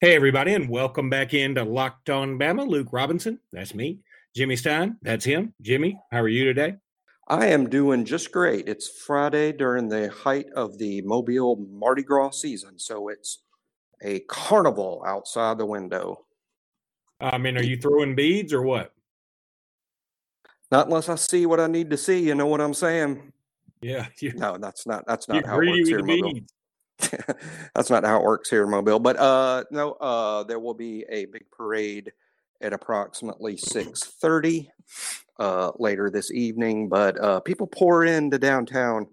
Hey, everybody, and welcome back into Locked On Bama. Luke Robinson, that's me. Jimmy Stein, that's him. Jimmy, how are you today? I am doing just great. It's Friday during the height of the Mobile Mardi Gras season, so it's a carnival outside the window. I mean, are you throwing beads or what? Not unless I see what I need to see. You know what I'm saying? Yeah. No, that's not. That's not how it works here. that's not how it works here in Mobile. But uh, no, uh, there will be a big parade at approximately six thirty uh, later this evening. But uh, people pour into downtown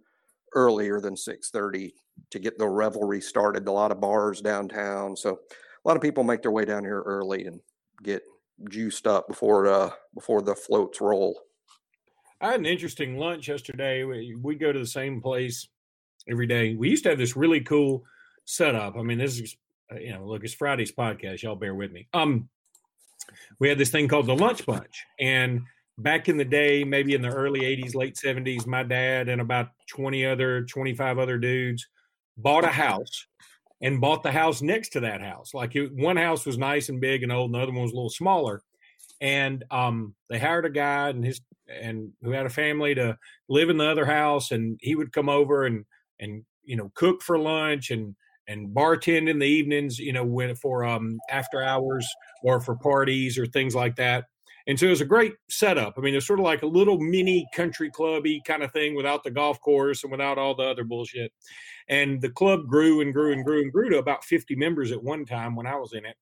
earlier than six thirty to get the revelry started. A lot of bars downtown, so a lot of people make their way down here early and get juiced up before uh, before the floats roll. I had an interesting lunch yesterday. We, we go to the same place every day. We used to have this really cool setup. I mean, this is uh, you know, look, it's Friday's podcast. Y'all bear with me. Um, we had this thing called the lunch bunch, and back in the day, maybe in the early '80s, late '70s, my dad and about 20 other, 25 other dudes bought a house and bought the house next to that house. Like it, one house was nice and big and old, and the other one was a little smaller. And um, they hired a guy and his and who had a family to live in the other house, and he would come over and and you know cook for lunch and and bartend in the evenings, you know, when for um after hours or for parties or things like that. And so it was a great setup. I mean, it's sort of like a little mini country clubby kind of thing without the golf course and without all the other bullshit. And the club grew and grew and grew and grew to about 50 members at one time when I was in it.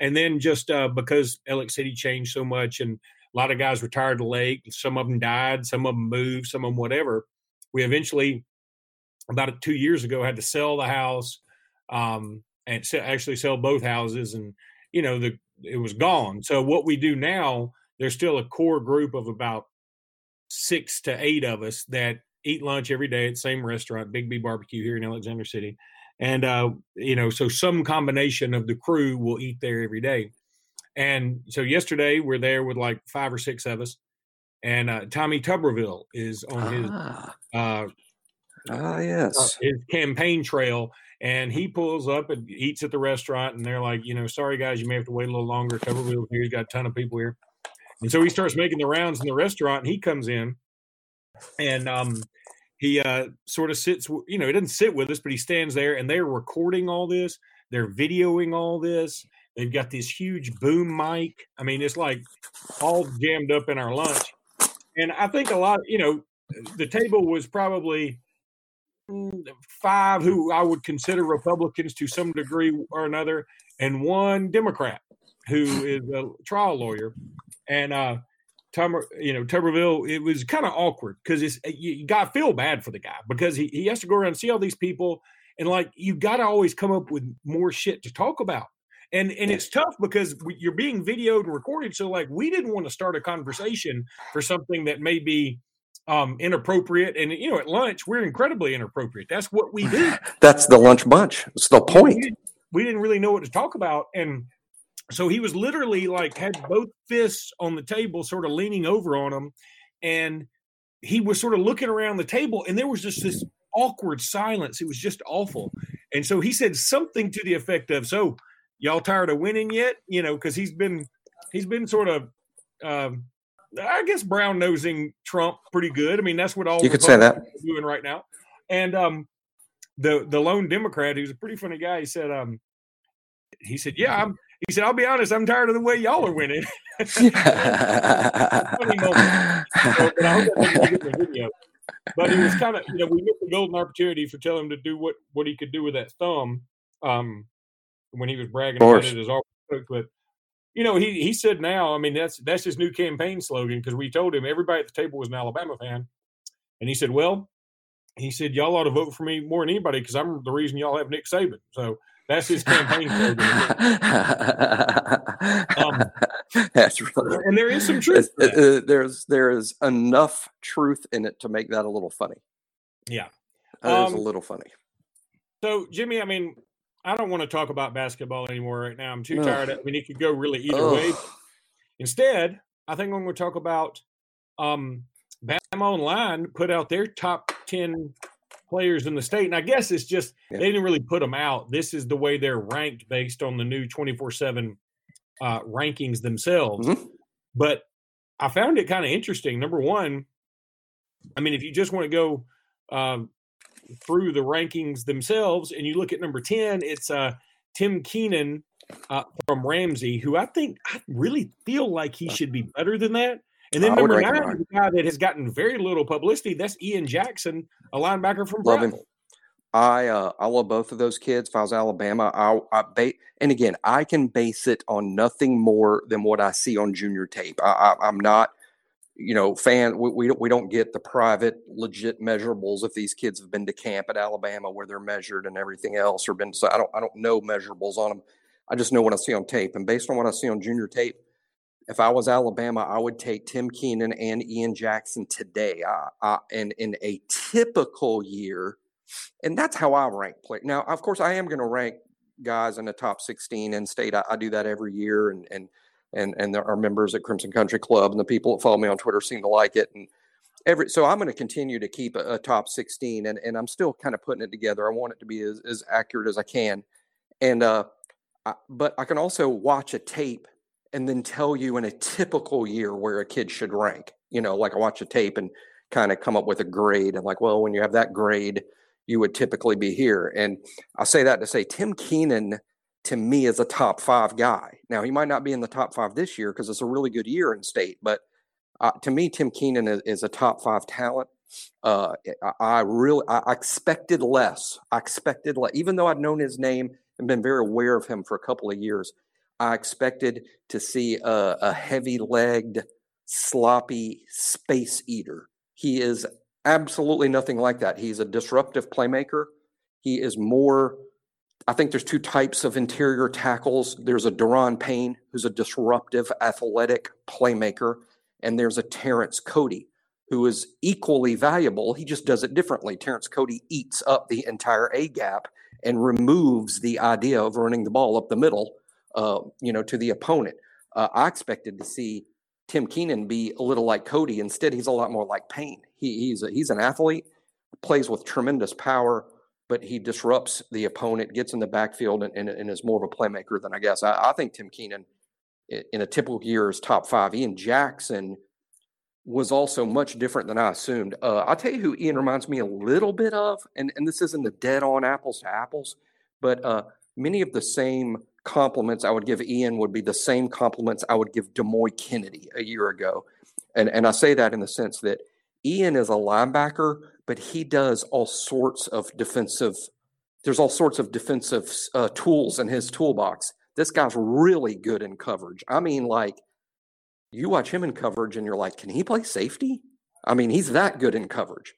And then just uh, because Alex City changed so much and a lot of guys retired to Lake, some of them died, some of them moved, some of them whatever. We eventually, about two years ago, had to sell the house um, and actually sell both houses. And, you know, the it was gone. So what we do now, there's still a core group of about six to eight of us that eat lunch every day at the same restaurant, Big B Barbecue here in Alexander City. And, uh, you know, so some combination of the crew will eat there every day. And so yesterday we're there with like five or six of us. And uh, Tommy Tuberville is on his ah, uh, ah yes uh, his campaign trail, and he pulls up and eats at the restaurant, and they're like, you know, sorry guys, you may have to wait a little longer. Tuberville here, he's got a ton of people here, and so he starts making the rounds in the restaurant, and he comes in, and um, he uh, sort of sits, you know, he doesn't sit with us, but he stands there and they're recording all this. They're videoing all this. They've got this huge boom mic. I mean, it's like all jammed up in our lunch. And I think a lot, you know, the table was probably five who I would consider Republicans to some degree or another, and one Democrat who is a trial lawyer. And uh, you know, Tuberville, it was kind of awkward because it's you, you got to feel bad for the guy because he, he has to go around and see all these people, and like you got to always come up with more shit to talk about. And and it's tough because you're being videoed and recorded. So like we didn't want to start a conversation for something that may be um, inappropriate. And you know, at lunch we're incredibly inappropriate. That's what we do. That's the lunch bunch. It's the point. We didn't, we didn't really know what to talk about, and so he was literally like had both fists on the table, sort of leaning over on him, and he was sort of looking around the table, and there was just this awkward silence. It was just awful. And so he said something to the effect of, "So, y'all tired of winning yet?" You know, because he's been he's been sort of. Um, I guess brown nosing Trump pretty good. I mean, that's what all you could say that doing right now. And um, the the lone Democrat, who's a pretty funny guy, he said, um, he said, "Yeah, I'm he said, I'll be honest, I'm tired of the way y'all are winning. funny moment. So, but I hope that get the video. But he was kind of, you know, we missed the golden opportunity for telling him to do what, what he could do with that thumb um, when he was bragging about it as coach. But, you know, he, he said now, I mean, that's that's his new campaign slogan because we told him everybody at the table was an Alabama fan. And he said, well, he said, y'all ought to vote for me more than anybody because I'm the reason y'all have Nick Saban. So that's his campaign slogan. um, That's really, and there is some truth. Uh, there's there is enough truth in it to make that a little funny. Yeah, that um, is a um, little funny. So, Jimmy, I mean, I don't want to talk about basketball anymore right now. I'm too tired. Of, I mean, it could go really either Ugh. way. Instead, I think I'm going to talk about um, Bama Online put out their top ten players in the state. And I guess it's just yeah. they didn't really put them out. This is the way they're ranked based on the new 24 uh, 7 rankings themselves. Mm-hmm. But I found it kind of interesting. Number one, I mean, if you just want to go um, through the rankings themselves and you look at number 10, it's uh, Tim Keenan uh, from Ramsey, who I think I really feel like he should be better than that. And then number nine, the guy that has gotten very little publicity, that's Ian Jackson, a linebacker from love. I uh, I love both of those kids. If I was Alabama, I, I ba- and again, I can base it on nothing more than what I see on junior tape. I, I, am not, you know, fan. We, we we don't get the private, legit measurables if these kids have been to camp at Alabama where they're measured and everything else, or been. So I don't I don't know measurables on them. I just know what I see on tape, and based on what I see on junior tape, if I was Alabama, I would take Tim Keenan and Ian Jackson today. I, I, and in a typical year, and that's how I rank play. Now, of course, I am going to rank guys in the top 16 in state. I, I do that every year, and and and and there are members at Crimson Country Club, and the people that follow me on Twitter seem to like it. And every so I'm going to continue to keep a, a, top 16, and and I'm still kind of putting it together. I want it to be as, as accurate as I can, and uh, I, but I can also watch a tape and then tell you in a typical year where a kid should rank. You know, like I watch a tape and kind of come up with a grade. And like, well, when you have that grade, you would typically be here. And I say that to say Tim Keenan to me is a top five guy. Now he might not be in the top five this year because it's a really good year in state, but uh, to me, Tim Keenan is, is a top five talent. Uh, I, I really I expected less. I expected less, even though I'd known his name and been very aware of him for a couple of years. I expected to see a, a heavy legged, sloppy space eater. He is absolutely nothing like that. He's a disruptive playmaker. He is more, I think there's two types of interior tackles. There's a Daron Payne, who's a disruptive, athletic playmaker, and there's a Terrence Cody, who is equally valuable. He just does it differently. Terrence Cody eats up the entire A gap and removes the idea of running the ball up the middle uh, you know, to the opponent. Uh, I expected to see Tim Keenan be a little like Cody. Instead, he's a lot more like Payne. He, he's a, he's an athlete, plays with tremendous power, but he disrupts the opponent, gets in the backfield, and, and, and is more of a playmaker than I guess. I, I, think Tim Keenan, in a typical year, is top five. Ian Jackson was also much different than I assumed. Uh, I'll tell you who Ian reminds me a little bit of, and, and this isn't the dead on apples to apples, but uh, many of the same compliments I would give Ian would be the same compliments I would give Demouy Kennedy a year ago. And, and I say that in the sense that Ian is a linebacker, but he does all sorts of defensive, there's all sorts of defensive uh, tools in his toolbox. This guy's really good in coverage. I mean, like, you watch him in coverage and you're like, can he play safety? I mean, he's that good in coverage.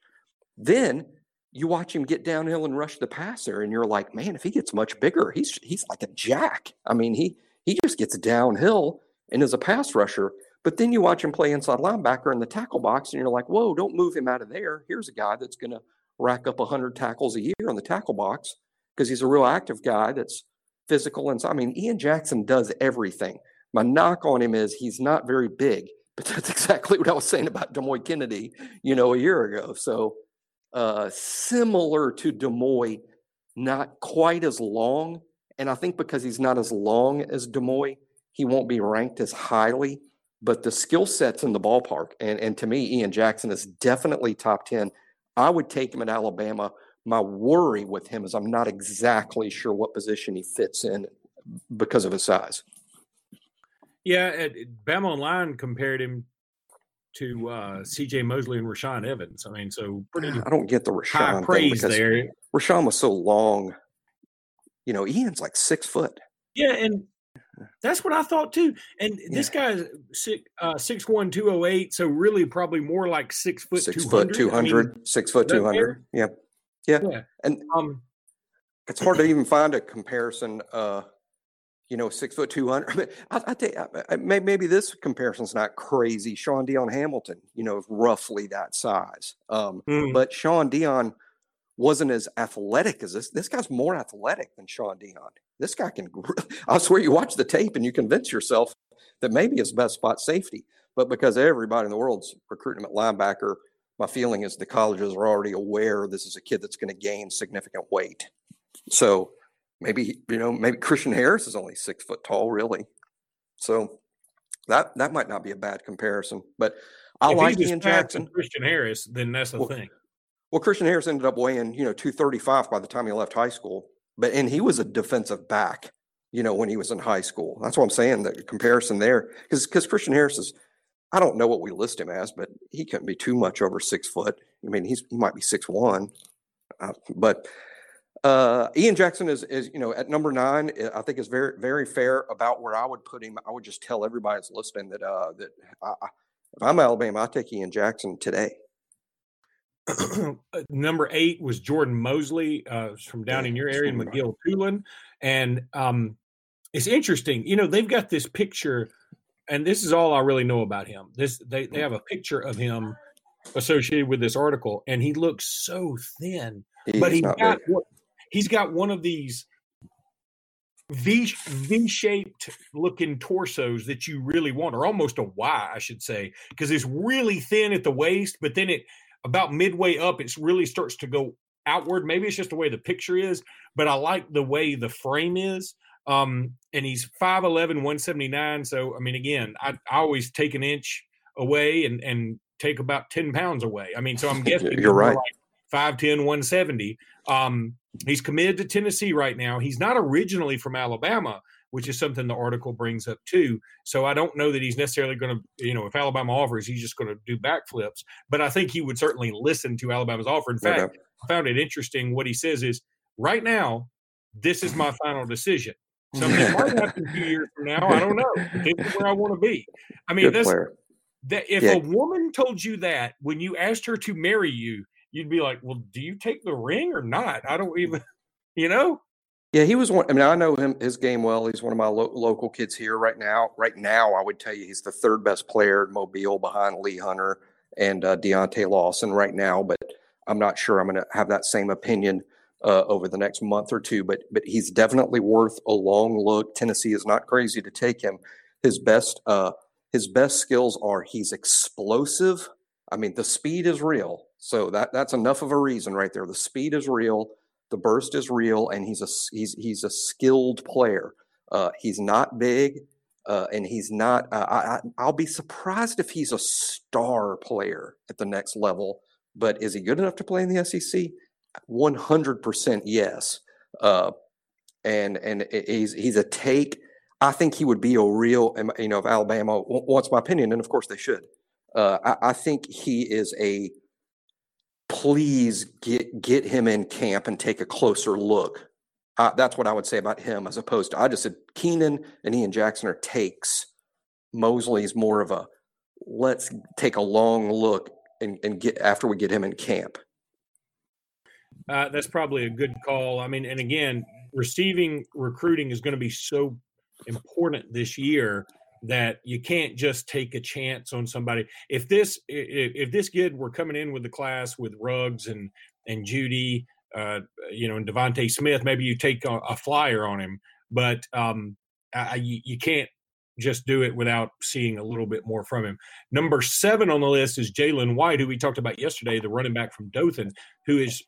Then you watch him get downhill and rush the passer, and you're like, man, if he gets much bigger, he's he's like a jack. I mean, he he just gets downhill and is a pass rusher. But then you watch him play inside linebacker in the tackle box, and you're like, whoa, don't move him out of there. Here's a guy that's going to rack up 100 tackles a year in the tackle box because he's a real active guy that's physical. And so, I mean, Ian Jackson does everything. My knock on him is he's not very big, but that's exactly what I was saying about Demouy Kennedy, you know, a year ago. So uh, similar to Demouy, not quite as long. And I think because he's not as long as Demouy, he won't be ranked as highly. But the skill set's in the ballpark. And, and to me, Ian Jackson is definitely top 10. I would take him at Alabama. My worry with him is I'm not exactly sure what position he fits in because of his size. Yeah, Bama Online compared him to uh, C.J. Mosley and Rashaan Evans. I mean, so pretty. I don't get the Rashaan high praise there. Rashaan was so long. You know, Ian's like six foot. Yeah, and that's what I thought too. And yeah. this guy's six uh, six one two oh eight, so really probably more like six foot six 200. foot two hundred, I mean, six foot two hundred. Yeah. yeah, yeah, and um, it's hard to even find a comparison. Uh, you know, six foot two hundred. I, I, tell you, maybe this comparison's not crazy. Shaun Dion Hamilton, you know, is roughly that size. Um, mm. But Shaun Dion wasn't as athletic as this. This guy's more athletic than Shaun Dion. This guy can. I swear, you watch the tape and you convince yourself that maybe his best spot safety. But because everybody in the world's recruiting him at linebacker, my feeling is the colleges are already aware this is a kid that's going to gain significant weight. So maybe you know maybe Christian Harris is only six foot tall, really. So that that might not be a bad comparison. But I if like Ian Jackson. Christian Harris, then that's the well, thing. Well, Christian Harris ended up weighing you know two thirty five by the time he left high school, but and he was a defensive back, you know, when he was in high school. That's what I'm saying. The comparison there, because because Christian Harris is. I don't know what we list him as, but he couldn't be too much over six foot. I mean, he's he might be six one, uh, but uh, Ian Jackson is, is, you know, at number nine. Eh, I think is very, very fair about where I would put him. I would just tell everybody that's listening that uh, that I, if I'm Alabama, I take Ian Jackson today. number eight was Jordan Mosley uh, from down in your area in McGill-Toolen, and um, it's interesting. You know, they've got this picture, and this is all I really know about him. This they they have a picture of him associated with this article, and he looks so thin. He's but he got what, he's got one of these V V shaped looking torsos that you really want, or almost a Y, I should say, because it's really thin at the waist, but then it about midway up, it really starts to go outward. Maybe it's just the way the picture is, but I like the way the frame is. Um, and he's 5'11, 179. So, I mean, again, I, I always take an inch away and, and take about 10 pounds away. I mean, so I'm guessing you're right. Like 5'10, 170. Um, he's committed to Tennessee right now. He's not originally from Alabama, which is something the article brings up too. So I don't know that he's necessarily going to, you know, if Alabama offers, he's just going to do backflips. But I think he would certainly listen to Alabama's offer. In fact, okay. I found it interesting. What he says is, right now, this is my final decision. Something might happen a few years from now. I don't know. This is where I want to be. I mean, that's, that if yeah. a woman told you that when you asked her to marry you, you'd be like, well, do you take the ring or not? I don't even, you know? Yeah, he was one. I mean, I know him, his game well. He's one of my lo- local kids here right now. Right now, I would tell you he's the third best player in Mobile behind Lee Hunter and uh, Deontae Lawson right now. But I'm not sure I'm going to have that same opinion uh, over the next month or two. But but he's definitely worth a long look. Tennessee is not crazy to take him. His best uh, his best skills are he's explosive. I mean, the speed is real. So that that's enough of a reason right there. The speed is real, the burst is real, and he's a he's he's a skilled player. Uh, he's not big, uh, and he's not. Uh, I, I'll be surprised if he's a star player at the next level. But is he good enough to play in the SEC? One hundred percent yes. Uh, and and he's he's a take. I think he would be a real, you know, if Alabama wants my opinion, and of course they should. Uh, I, I, think he is a please get get him in camp and take a closer look. Uh, that's what I would say about him, as opposed to I just said Keenan and Ian Jackson are takes. Mosley's more of a let's take a long look and, and get after we get him in camp. Uh, that's probably a good call. I mean, and again, receiving recruiting is going to be so important this year that you can't just take a chance on somebody. If this if, this kid were coming in with the class with Ruggs and and Jeudy, uh, you know, and DeVonta Smith, maybe you take a, a flyer on him. But um, I, you, you can't just do it without seeing a little bit more from him. Number seven on the list is Jalen White, who we talked about yesterday, the running back from Dothan, who is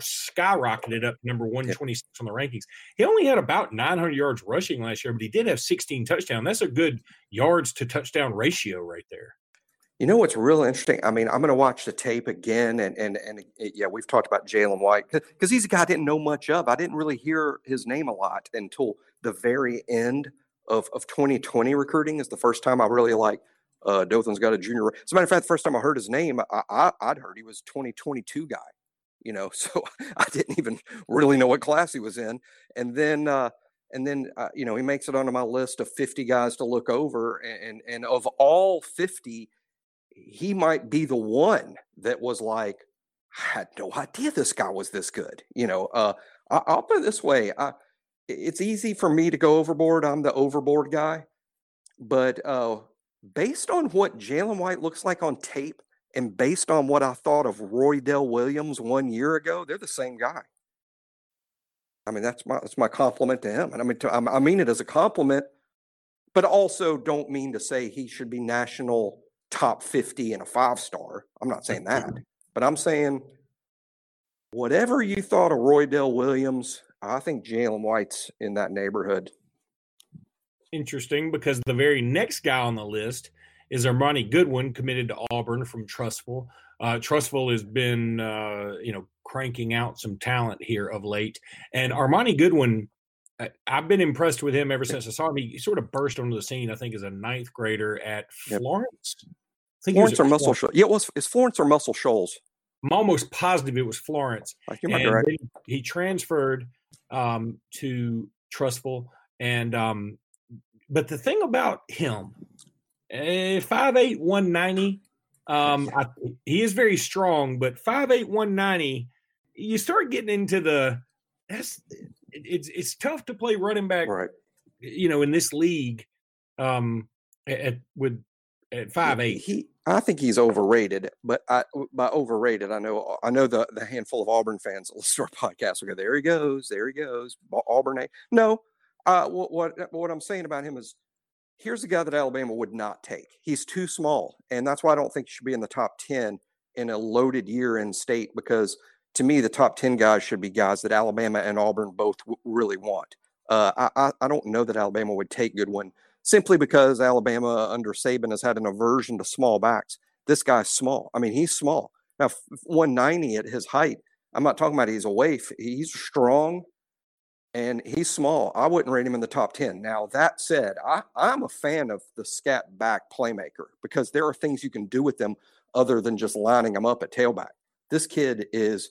skyrocketed up number 126 on the rankings. He only had about 900 yards rushing last year, but he did have 16 touchdowns. That's a good yards to touchdown ratio right there. You know what's real interesting? I mean, I'm going to watch the tape again, and and and it, yeah, we've talked about Jalen White because he's a guy I didn't know much of. I didn't really hear his name a lot until the very end of of 2020 recruiting. Is the first time I really like uh, Dothan's got a junior. As a matter of fact, the first time I heard his name, I, I, would heard he was 2022 guy you know so i didn't even really know what class he was in and then uh and then uh, you know he makes it onto my list of 50 guys to look over and and of all 50 he might be the one that was like i had no idea this guy was this good you know uh I, will put it this way I, it's easy for me to go overboard i'm the overboard guy but uh based on what jalen white looks like on tape and based on what I thought of Roydell Williams one year ago, they're the same guy. I mean, that's my that's my compliment to him, and I mean, to, I mean it as a compliment, but also don't mean to say he should be national top 50 and a five star. I'm not saying that, but I'm saying whatever you thought of Roydell Williams, I think Jalen White's in that neighborhood. Interesting because the very next guy on the list is Armoni Goodwin, committed to Auburn from Trussville. Uh, Trussville has been, uh, you know, cranking out some talent here of late, and Armoni Goodwin. I've been impressed with him ever since I saw him. He sort of burst onto the scene, I think, as a ninth grader at Florence. Yep. Florence or Muscle Shoals? Yeah, it was. Is Florence or Muscle Shoals? I'm almost positive it was Florence. Might be right. He transferred um, to Trussville, and um, but the thing about him, five eight one ninety. Um, I, he is very strong, but five eight one ninety. You start getting into the that's it's it's tough to play running back, right? You know, in this league, um, at with at five eight. He, I think he's overrated, but I, by overrated, I know I know the the handful of Auburn fans that listen to our podcast will go, "There he goes, there he goes, Auburn." No, uh, what, what what I'm saying about him is here's a guy that Alabama would not take. He's too small, and that's why I don't think he should be in the top ten in a loaded year in state. Because to me, the top ten guys should be guys that Alabama and Auburn both w- really want. Uh, I, I don't know that Alabama would take Goodwin simply because Alabama under Saban has had an aversion to small backs. This guy's small. I mean, he's small. Now, 190 at his height. I'm not talking about he's a waif. He's strong and he's small. I wouldn't rate him in the top 10. Now, that said, I, I'm a fan of the scat back playmaker because there are things you can do with them other than just lining them up at tailback. This kid is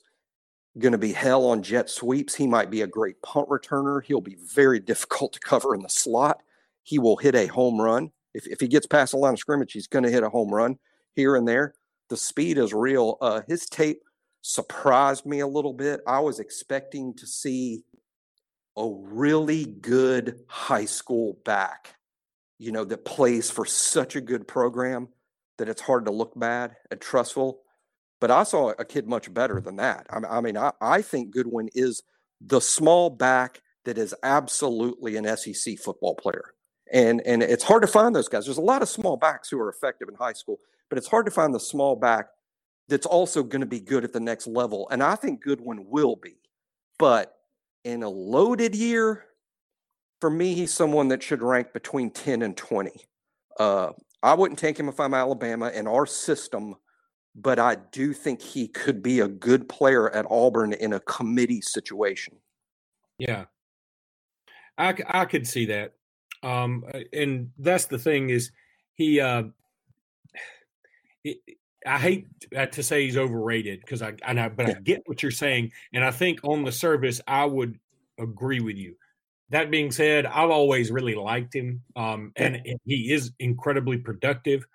going to be hell on jet sweeps. He might be a great punt returner. He'll be very difficult to cover in the slot. He will hit a home run. If, if he gets past the line of scrimmage, he's going to hit a home run here and there. The speed is real. Uh, his tape surprised me a little bit. I was expecting to see a really good high school back, you know, that plays for such a good program that it's hard to look bad at Trussville. But I saw a kid much better than that. I, I mean, I, I think Goodwin is the small back that is absolutely an SEC football player. And, and it's hard to find those guys. There's a lot of small backs who are effective in high school, but it's hard to find the small back that's also going to be good at the next level. And I think Goodwin will be. But in a loaded year, for me, he's someone that should rank between 10 and 20. Uh, I wouldn't take him if I'm Alabama in our system, but I do think he could be a good player at Auburn in a committee situation. Yeah, I, I could see that. Um, and that's the thing is he, uh, I hate to say he's overrated because I, I know, but I get what you're saying, and I think on the service I would agree with you. That being said, I've always really liked him, um, and he is incredibly productive.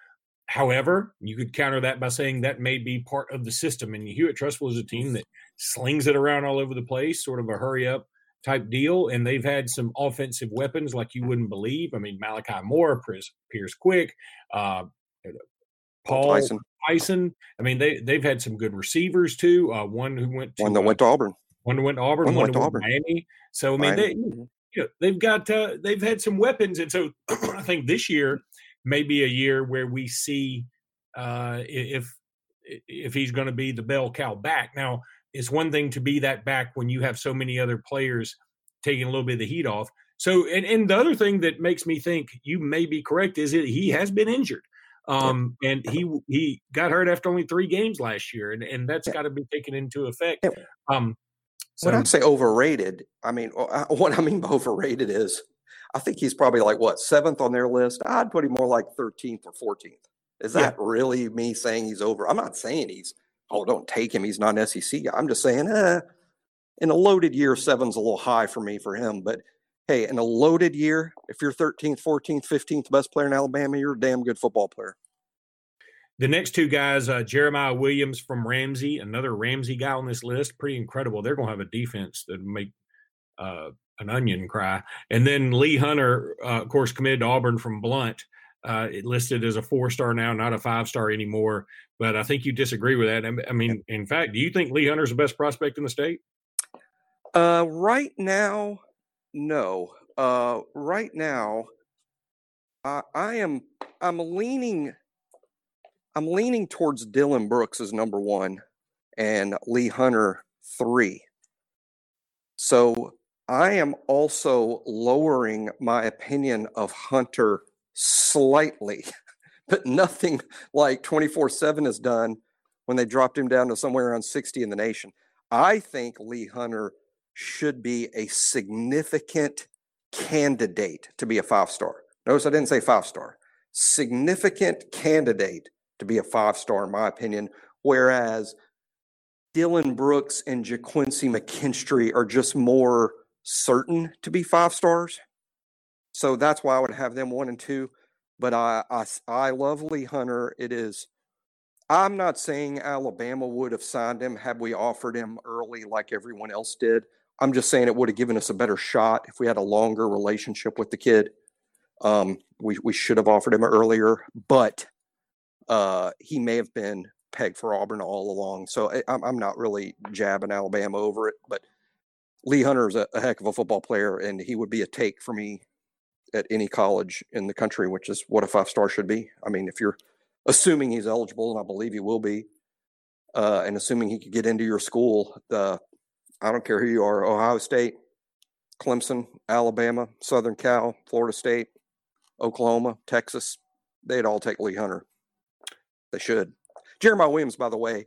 However, you could counter that by saying that may be part of the system. And Hewitt Trussville is a team that slings it around all over the place, sort of a hurry up type deal. And they've had some offensive weapons like you wouldn't believe. I mean, Malachi Moore, Pierce, Pierce Quick, uh, Paul Tyson. Tyson. I mean, they they've had some good receivers too. Uh, one who went to, one that uh, went to Auburn, one who went to Auburn, one, one went to Auburn. Miami. So I mean, Miami. they mm-hmm. you know, they've got uh, they've had some weapons, and so I think this year may be a year where we see uh, if if he's going to be the bell cow back. Now, it's one thing to be that back when you have so many other players taking a little bit of the heat off. So, and, and the other thing that makes me think you may be correct is that he has been injured. Um, and he he got hurt after only three games last year, and, and that's got to be taken into effect. Um, so, when I say overrated, I mean what I mean by overrated is I think he's probably like what seventh on their list. I'd put him more like thirteenth or fourteenth. Is that yeah. really me saying he's over? I'm not saying he's oh don't take him. He's not an SEC guy. I'm just saying eh, in a loaded year, seven's a little high for me for him. But hey, in a loaded year, if you're 13th, 14th, 15th best player in Alabama, you're a damn good football player. The next two guys, uh, Jeremiah Williams from Ramsey, another Ramsey guy on this list, pretty incredible. They're going to have a defense that make uh, an onion cry. And then Lee Hunter, uh, of course, committed to Auburn from Blount. Uh, it listed as a four star now, not a five star anymore. But I think you disagree with that. I mean, in fact, do you think Lee Hunter's the best prospect in the state? Uh, right now, no. Uh, right now, I, I am I'm leaning I'm leaning towards Dylan Brooks as number one and Lee Hunter three. So I am also lowering my opinion of Hunter slightly, but nothing like 24 7 has done when they dropped him down to somewhere around 60 in the nation. I think Lee Hunter should be a significant candidate to be a five star. Notice I didn't say five star. Significant candidate to be a five star, in my opinion. Whereas Dylan Brooks and JaQuincy McKinstry are just more certain to be five stars. So that's why I would have them one and two. But I, I, I love Lee Hunter. It is, I'm not saying Alabama would have signed him had we offered him early like everyone else did. I'm just saying it would have given us a better shot if we had a longer relationship with the kid. Um, we, we should have offered him earlier, but uh, he may have been pegged for Auburn all along. So I, I'm, I'm not really jabbing Alabama over it, but Lee Hunter is a, a heck of a football player, and he would be a take for me at any college in the country, which is what a five star should be. I mean, if you're assuming he's eligible, and I believe he will be, uh, and assuming he could get into your school, uh, I don't care who you are Ohio State, Clemson, Alabama, Southern Cal, Florida State, Oklahoma, Texas, they'd all take Lee Hunter. They should. Jeremiah Williams, by the way,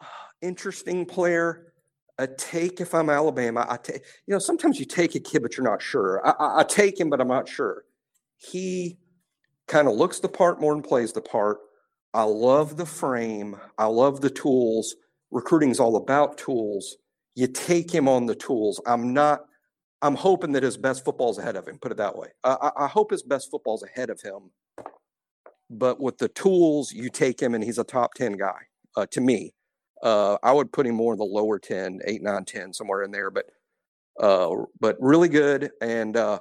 interesting player. A take if I'm Alabama. I take, you know, sometimes you take a kid, but you're not sure. I, I, I take him, but I'm not sure. He kind of looks the part more than plays the part. I love the frame. I love the tools. Recruiting is all about tools. You take him on the tools. I'm not. I'm hoping that his best football's ahead of him. Put it that way. I, I hope his best football's ahead of him but with the tools, you take him and he's a top 10 guy uh, to me. Uh, I would put him more in the lower 10, 8, 9, 10, somewhere in there, but uh, but really good. And uh,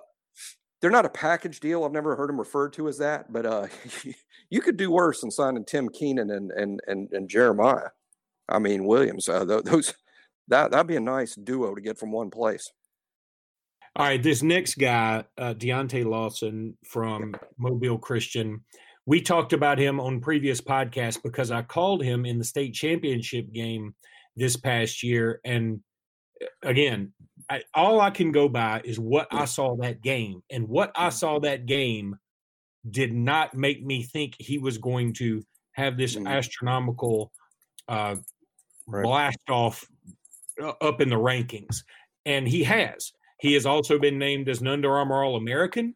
they're not a package deal. I've never heard them referred to as that, but uh, you could do worse than signing Tim Keenan and and and, and Jeremiah. I mean Williams. Uh, those that that'd be a nice duo to get from one place. All right, this next guy, uh, Deontae Lawson from Mobile Christian we talked about him on previous podcasts because I called him in the state championship game this past year. And uh, again, I, all I can go by is what I saw that game. And what I saw that game did not make me think he was going to have this mm. astronomical uh, right. blast off uh, up in the rankings. And he has. He has also been named as an Under Armour All American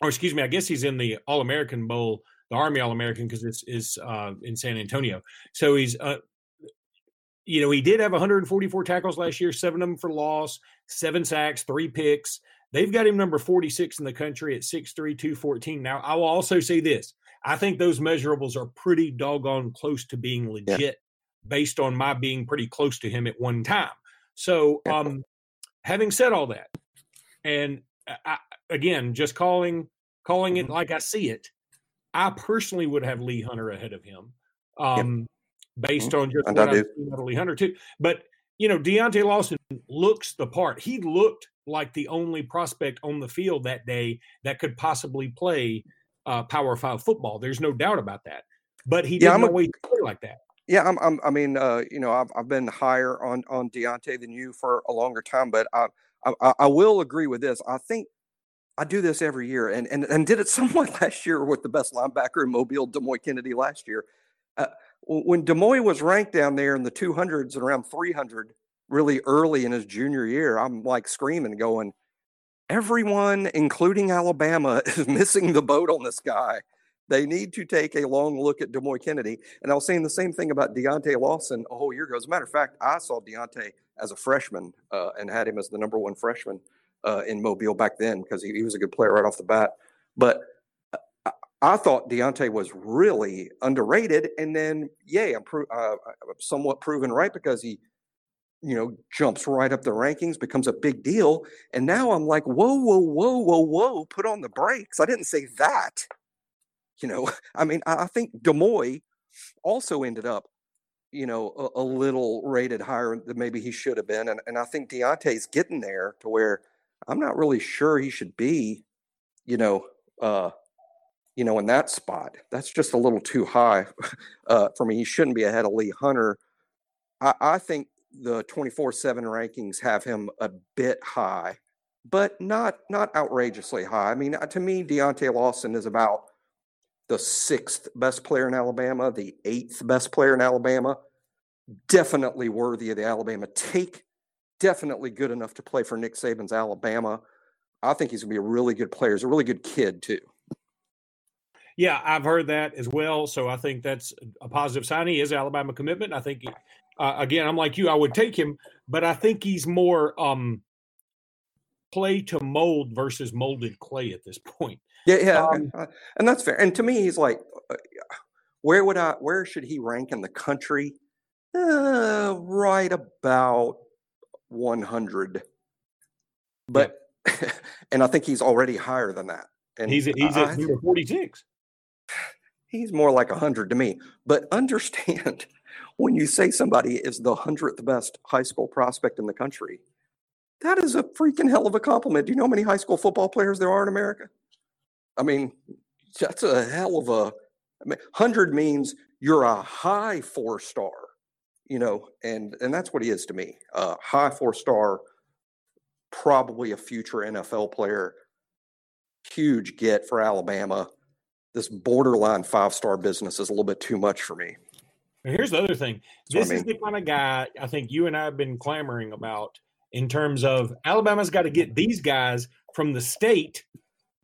or excuse me, I guess he's in the All American Bowl, the Army All American, because it's is uh, in San Antonio. So he's, uh, you know, he did have 144 tackles last year, seven of them for loss, seven sacks, three picks. They've got him number 46 in the country at 6'3, 214. Now, I will also say this I think those measurables are pretty doggone close to being legit yeah. Based on my being pretty close to him at one time. So, um, having said all that, and I, again, just calling calling it mm-hmm. like I see it. I personally would have Lee Hunter ahead of him, um, yep. based mm-hmm. on just and what I've seen out of Lee Hunter too. But you know, Deontae Lawson looks the part. He looked like the only prospect on the field that day that could possibly play uh, Power Five football. There's no doubt about that. But he didn't yeah, always play like that. Yeah, I'm, I'm, i mean, uh, you know, I've, I've been higher on on Deontae than you for a longer time, but I, I, I will agree with this. I think I do this every year and, and, and did it somewhat last year with the best linebacker in Mobile, Demouy Kennedy last year. Uh, when Demouy was ranked down there in the 200s and around 300 really early in his junior year, I'm like screaming, going, everyone, including Alabama, is missing the boat on this guy. They need to take a long look at Demouy Kennedy. And I was saying the same thing about Deontae Lawson a whole year ago. As a matter of fact, I saw Deontae as a freshman uh, and had him as the number one freshman uh, in Mobile back then because he, he, was a good player right off the bat. But I, I thought Deontae was really underrated, and then yeah, I'm pro- uh, somewhat proven right because he, you know, jumps right up the rankings, becomes a big deal, and now I'm like, whoa, whoa, whoa, whoa, whoa, put on the brakes. I didn't say that. You know, I mean, I, think Demouy also ended up you know, a, a, little rated higher than maybe he should have been. And, and I think Deontae's getting there to where I'm not really sure he should be, you know, uh, you know, in that spot. That's just a little too high uh, for me. He shouldn't be ahead of Lee Hunter. I, I think the 24 7 rankings have him a bit high, but not not outrageously high. I mean, uh, to me, Deontae Lawson is about the sixth best player in Alabama, the eighth best player in Alabama. Definitely worthy of the Alabama take. Definitely good enough to play for Nick Saban's Alabama. I think he's going to be a really good player. He's a really good kid, too. Yeah, I've heard that as well. So I think that's a positive sign. He is Alabama commitment. I think, uh, again, I'm like you, I would take him, but I think he's more um, play to mold versus molded clay at this point. Yeah, yeah, um, and that's fair. And to me, he's like, uh, where would I? Where should he rank in the country? Uh, right about 100. But, yeah. and I think he's already higher than that. And he's he's at number 46 he's more like 100 to me. But understand when you say somebody is the 100th best high school prospect in the country, that is a freaking hell of a compliment. Do you know how many high school football players there are in America? I mean, that's a hell of a I mean, 100 means you're a high four star, you know, and and that's what he is to me. Uh, high four star, probably a future NFL player. Huge get for Alabama this borderline five star business is a little bit too much for me. And here's the other thing. That's this I mean. is the kind of guy I think you and I have been clamoring about in terms of Alabama's got to get these guys from the state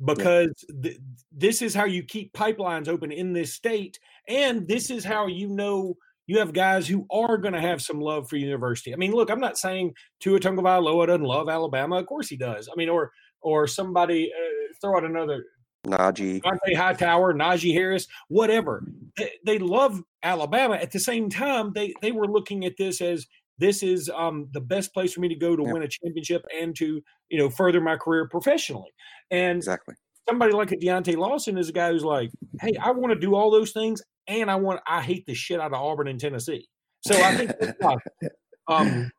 because th- this is how you keep pipelines open in this state. And this is how you know you have guys who are going to have some love for university. I mean, look, I'm not saying Tua Tagovailoa doesn't love Alabama. Of course he does. I mean, or or somebody uh, throw out another Najee, Dont'a Hightower, Najee Harris, whatever. They, they, love Alabama. At the same time, they they were looking at this as this is um, the best place for me to go to yeah. win a championship and to you know further my career professionally. And exactly somebody like a Deontae Lawson is a guy who's like, hey, I want to do all those things, and I want I hate the shit out of Auburn and Tennessee. So I think um,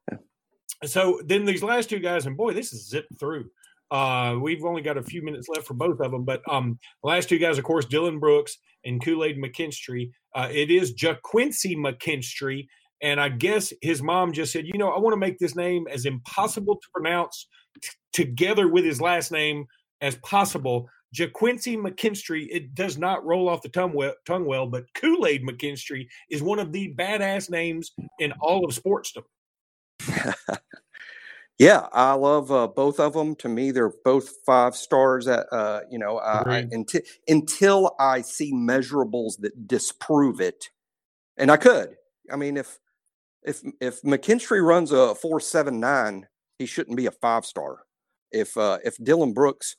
so then these last two guys, and boy, this is zipped through. Uh, we've only got a few minutes left for both of them, but um, the last two guys, of course, Dylan Brooks and Kool Aid McKinstry. Uh, it is JaQuincy McKinstry, and I guess his mom just said, you know, I want to make this name as impossible to pronounce t- together with his last name as possible. JaQuincy McKinstry, it does not roll off the tongue well, tongue well but Kool Aid McKinstry is one of the badass names in all of sportsdom. Yeah, I love uh, both of them. To me, they're both five stars. At uh, you know, I, until until I see measurables that disprove it, and I could. I mean, if if if McKinstry runs a four seven nine, he shouldn't be a five star. If uh, if Dylan Brooks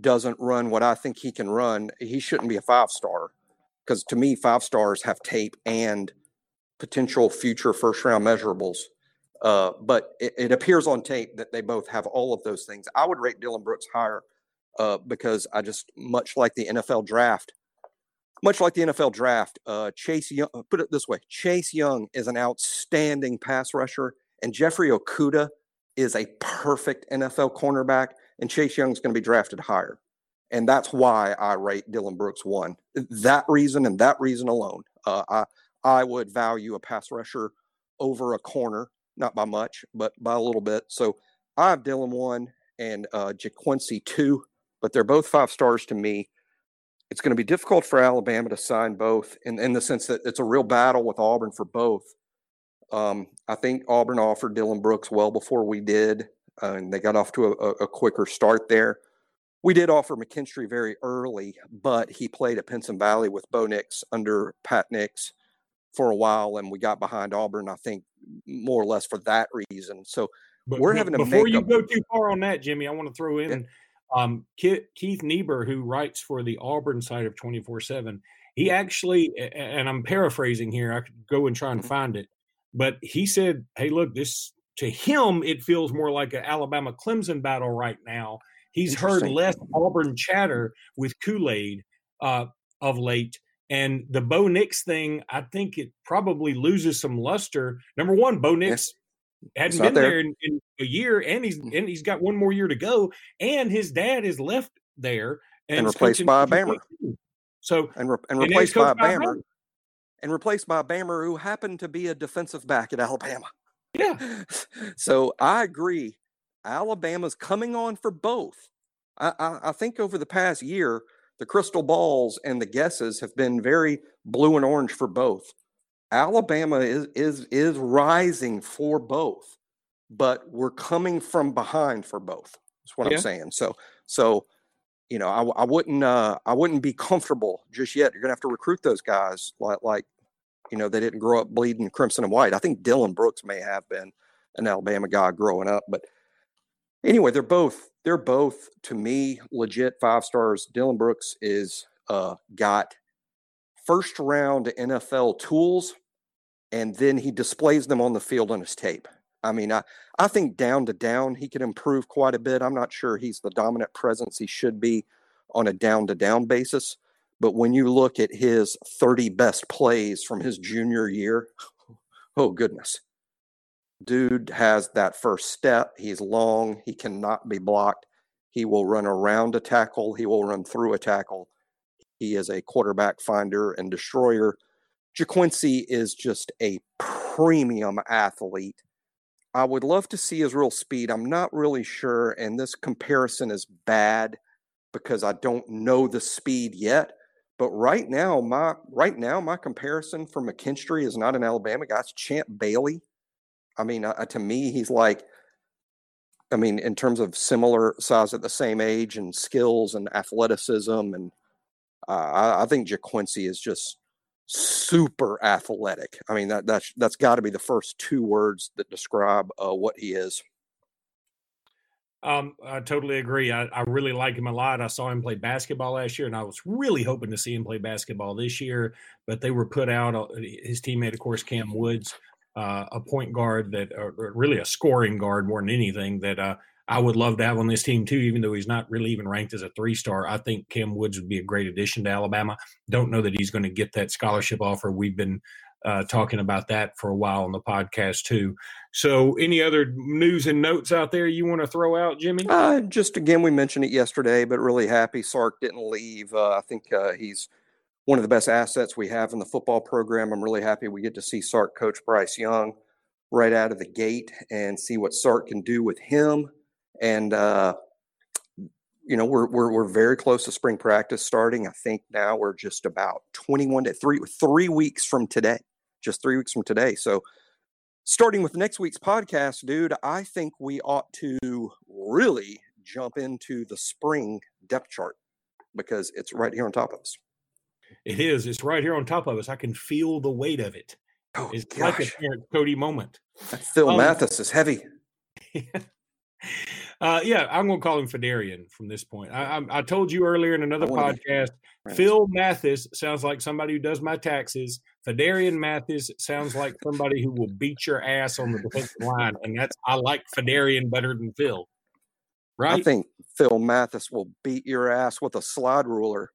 doesn't run what I think he can run, he shouldn't be a five star. Because to me, five stars have tape and potential future first round measurables. Uh, but it, it, appears on tape that they both have all of those things. I would rate Dylan Brooks higher uh, because I just, much like the NFL draft, much like the NFL draft, uh, Chase Young, uh, put it this way Chase Young is an outstanding pass rusher, and Jeffrey Okudah is a perfect NFL cornerback, and Chase Young is going to be drafted higher. And that's why I rate Dylan Brooks one. That reason and that reason alone, uh, I, I would value a pass rusher over a corner not by much, but by a little bit. So I have Dylan one and uh, JaQuincy two, but they're both five stars to me. It's going to be difficult for Alabama to sign both in, in the sense that it's a real battle with Auburn for both. Um, I think Auburn offered Dylan Brooks well before we did, uh, and they got off to a, a, quicker start there. We did offer McKinstry very early, but he played at Pinson Valley with Bo Nix under Pat Nix for a while, and we got behind Auburn. I think more or less for that reason. So but, we're having to before you go too far on that, Jimmy. I want to throw in yeah. um, Keith Niebuhr, who writes for the Auburn side of twenty four seven. He actually, and I'm paraphrasing here. I could go and try and mm-hmm. find it, but he said, "Hey, look, this to him it feels more like an Alabama Clemson battle right now." He's heard less Auburn chatter with Kool Aid uh, of late and the Bo Nix thing, I think it probably loses some luster. Number one, Bo Nix hadn't been there, there in, in, a year, and he's mm. and he's got one more year to go. And his dad is left there and, and replaced by a Bama. So and, re- and replaced by a Bammer, and replaced by a Bammer who happened to be a defensive back at Alabama. Yeah. so I agree. Alabama's coming on for both. I, I, I think over the past year, the crystal balls and the guesses have been very blue and orange for both. Alabama is is is rising for both, but we're coming from behind for both. That's what yeah. I'm saying. So so you know, I, I wouldn't uh, I wouldn't be comfortable just yet. You're gonna have to recruit those guys like like you know they didn't grow up bleeding crimson and white. I think Dylan Brooks may have been an Alabama guy growing up, but anyway, they're both they're both to me legit five stars. Dylan Brooks is uh, got first round NFL tools and then he displays them on the field on his tape. I mean, I, I think down to down, he can improve quite a bit. I'm not sure he's the dominant presence he should be on a down to down basis. But when you look at his 30 best plays from his junior year, oh, goodness. Dude has that first step. He's long. He cannot be blocked. He will run around a tackle. He will run through a tackle. He is a quarterback finder and destroyer Ga'Quincy is just a premium athlete. I would love to see his real speed. I'm not really sure, and this comparison is bad because I don't know the speed yet. But right now, my right now my comparison for McKinstry is not an Alabama guy. It's Champ Bailey. I mean, uh, to me, he's like, I mean, in terms of similar size at the same age and skills and athleticism, and uh, I, I think Ga'Quincy is just super athletic. I mean that that's that's got to be the first two words that describe uh, what he is. Um, I totally agree. I, I really like him a lot. I saw him play basketball last year, and I was really hoping to see him play basketball this year. But they were put out. Uh, his teammate, of course, Cam Woods, uh, a point guard that, or really a scoring guard more than anything, that uh, I would love to have on this team too, even though he's not really even ranked as a three star. I think Cam Woods would be a great addition to Alabama. Don't know that he's going to get that scholarship offer. We've been uh, talking about that for a while on the podcast too. So, any other news and notes out there you want to throw out, Jimmy? Uh, just again, we mentioned it yesterday, but really happy Sark didn't leave. Uh, I think uh, he's one of the best assets we have in the football program. I'm really happy we get to see Sark coach Bryce Young right out of the gate and see what Sark can do with him and uh, you know we're, we're we're very close to spring practice starting. I think now we're just about 21 to three three weeks from today, just three weeks from today. So starting with next week's podcast, dude, I think we ought to really jump into the spring depth chart because it's right here on top of us. It is. It's right here on top of us. I can feel the weight of it. Oh, it's gosh. like a Terrence Cody moment. That Phil um, Mathis is heavy. Uh, yeah, I'm going to call him Phidarian from this point. I, I, I told you earlier in another podcast, right. Phil Mathis sounds like somebody who does my taxes. Phidarian Mathis sounds like somebody who will beat your ass on the defensive line, and that's I like Phidarian better than Phil. Right? I think Phil Mathis will beat your ass with a slide ruler.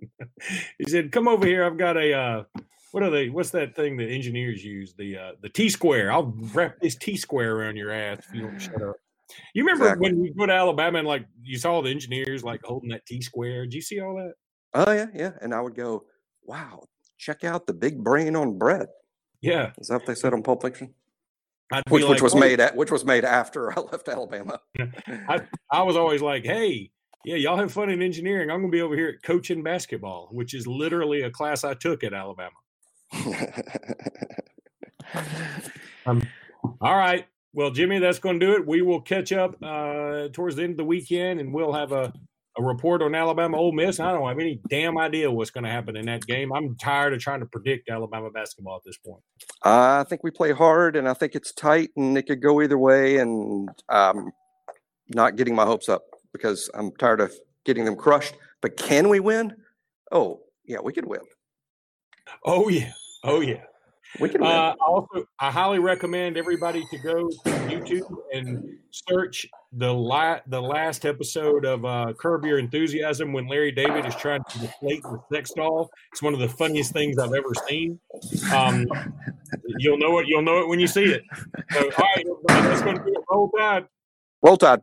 he said, "Come over here. I've got a uh, what are they? What's that thing that engineers use? The uh, the T square. I'll wrap this T square around your ass if you don't shut up." You remember exactly. when we go to Alabama and like you saw the engineers like holding that T square? Did you see all that? Oh yeah, yeah. And I would go, "Wow, check out the big brain on Brett." Yeah, is that what they said on Pulp Fiction? Which, like, which was oh. made at which was made after I left Alabama. I, I was always like, "Hey, yeah, y'all have fun in engineering. I'm going to be over here at coaching basketball, which is literally a class I took at Alabama." um, all right. Well, Jimmy, that's going to do it. We will catch up uh, towards the end of the weekend, and we'll have a, a report on Alabama Ole Miss. I don't have any damn idea what's going to happen in that game. I'm tired of trying to predict Alabama basketball at this point. Uh, I think we play hard, and I think it's tight, and it could go either way. And um, not getting my hopes up because I'm tired of getting them crushed. But can we win? Oh, yeah, we could win. Oh yeah, oh yeah. We can. Uh, also, I highly recommend everybody to go to YouTube and search the la- the last episode of uh, Curb Your Enthusiasm when Larry David is trying to deflate the sex doll. It's one of the funniest things I've ever seen. Um, you'll know it. You'll know it when you see it. So, all right, everybody, that's going to be Roll Tide. Roll Tide.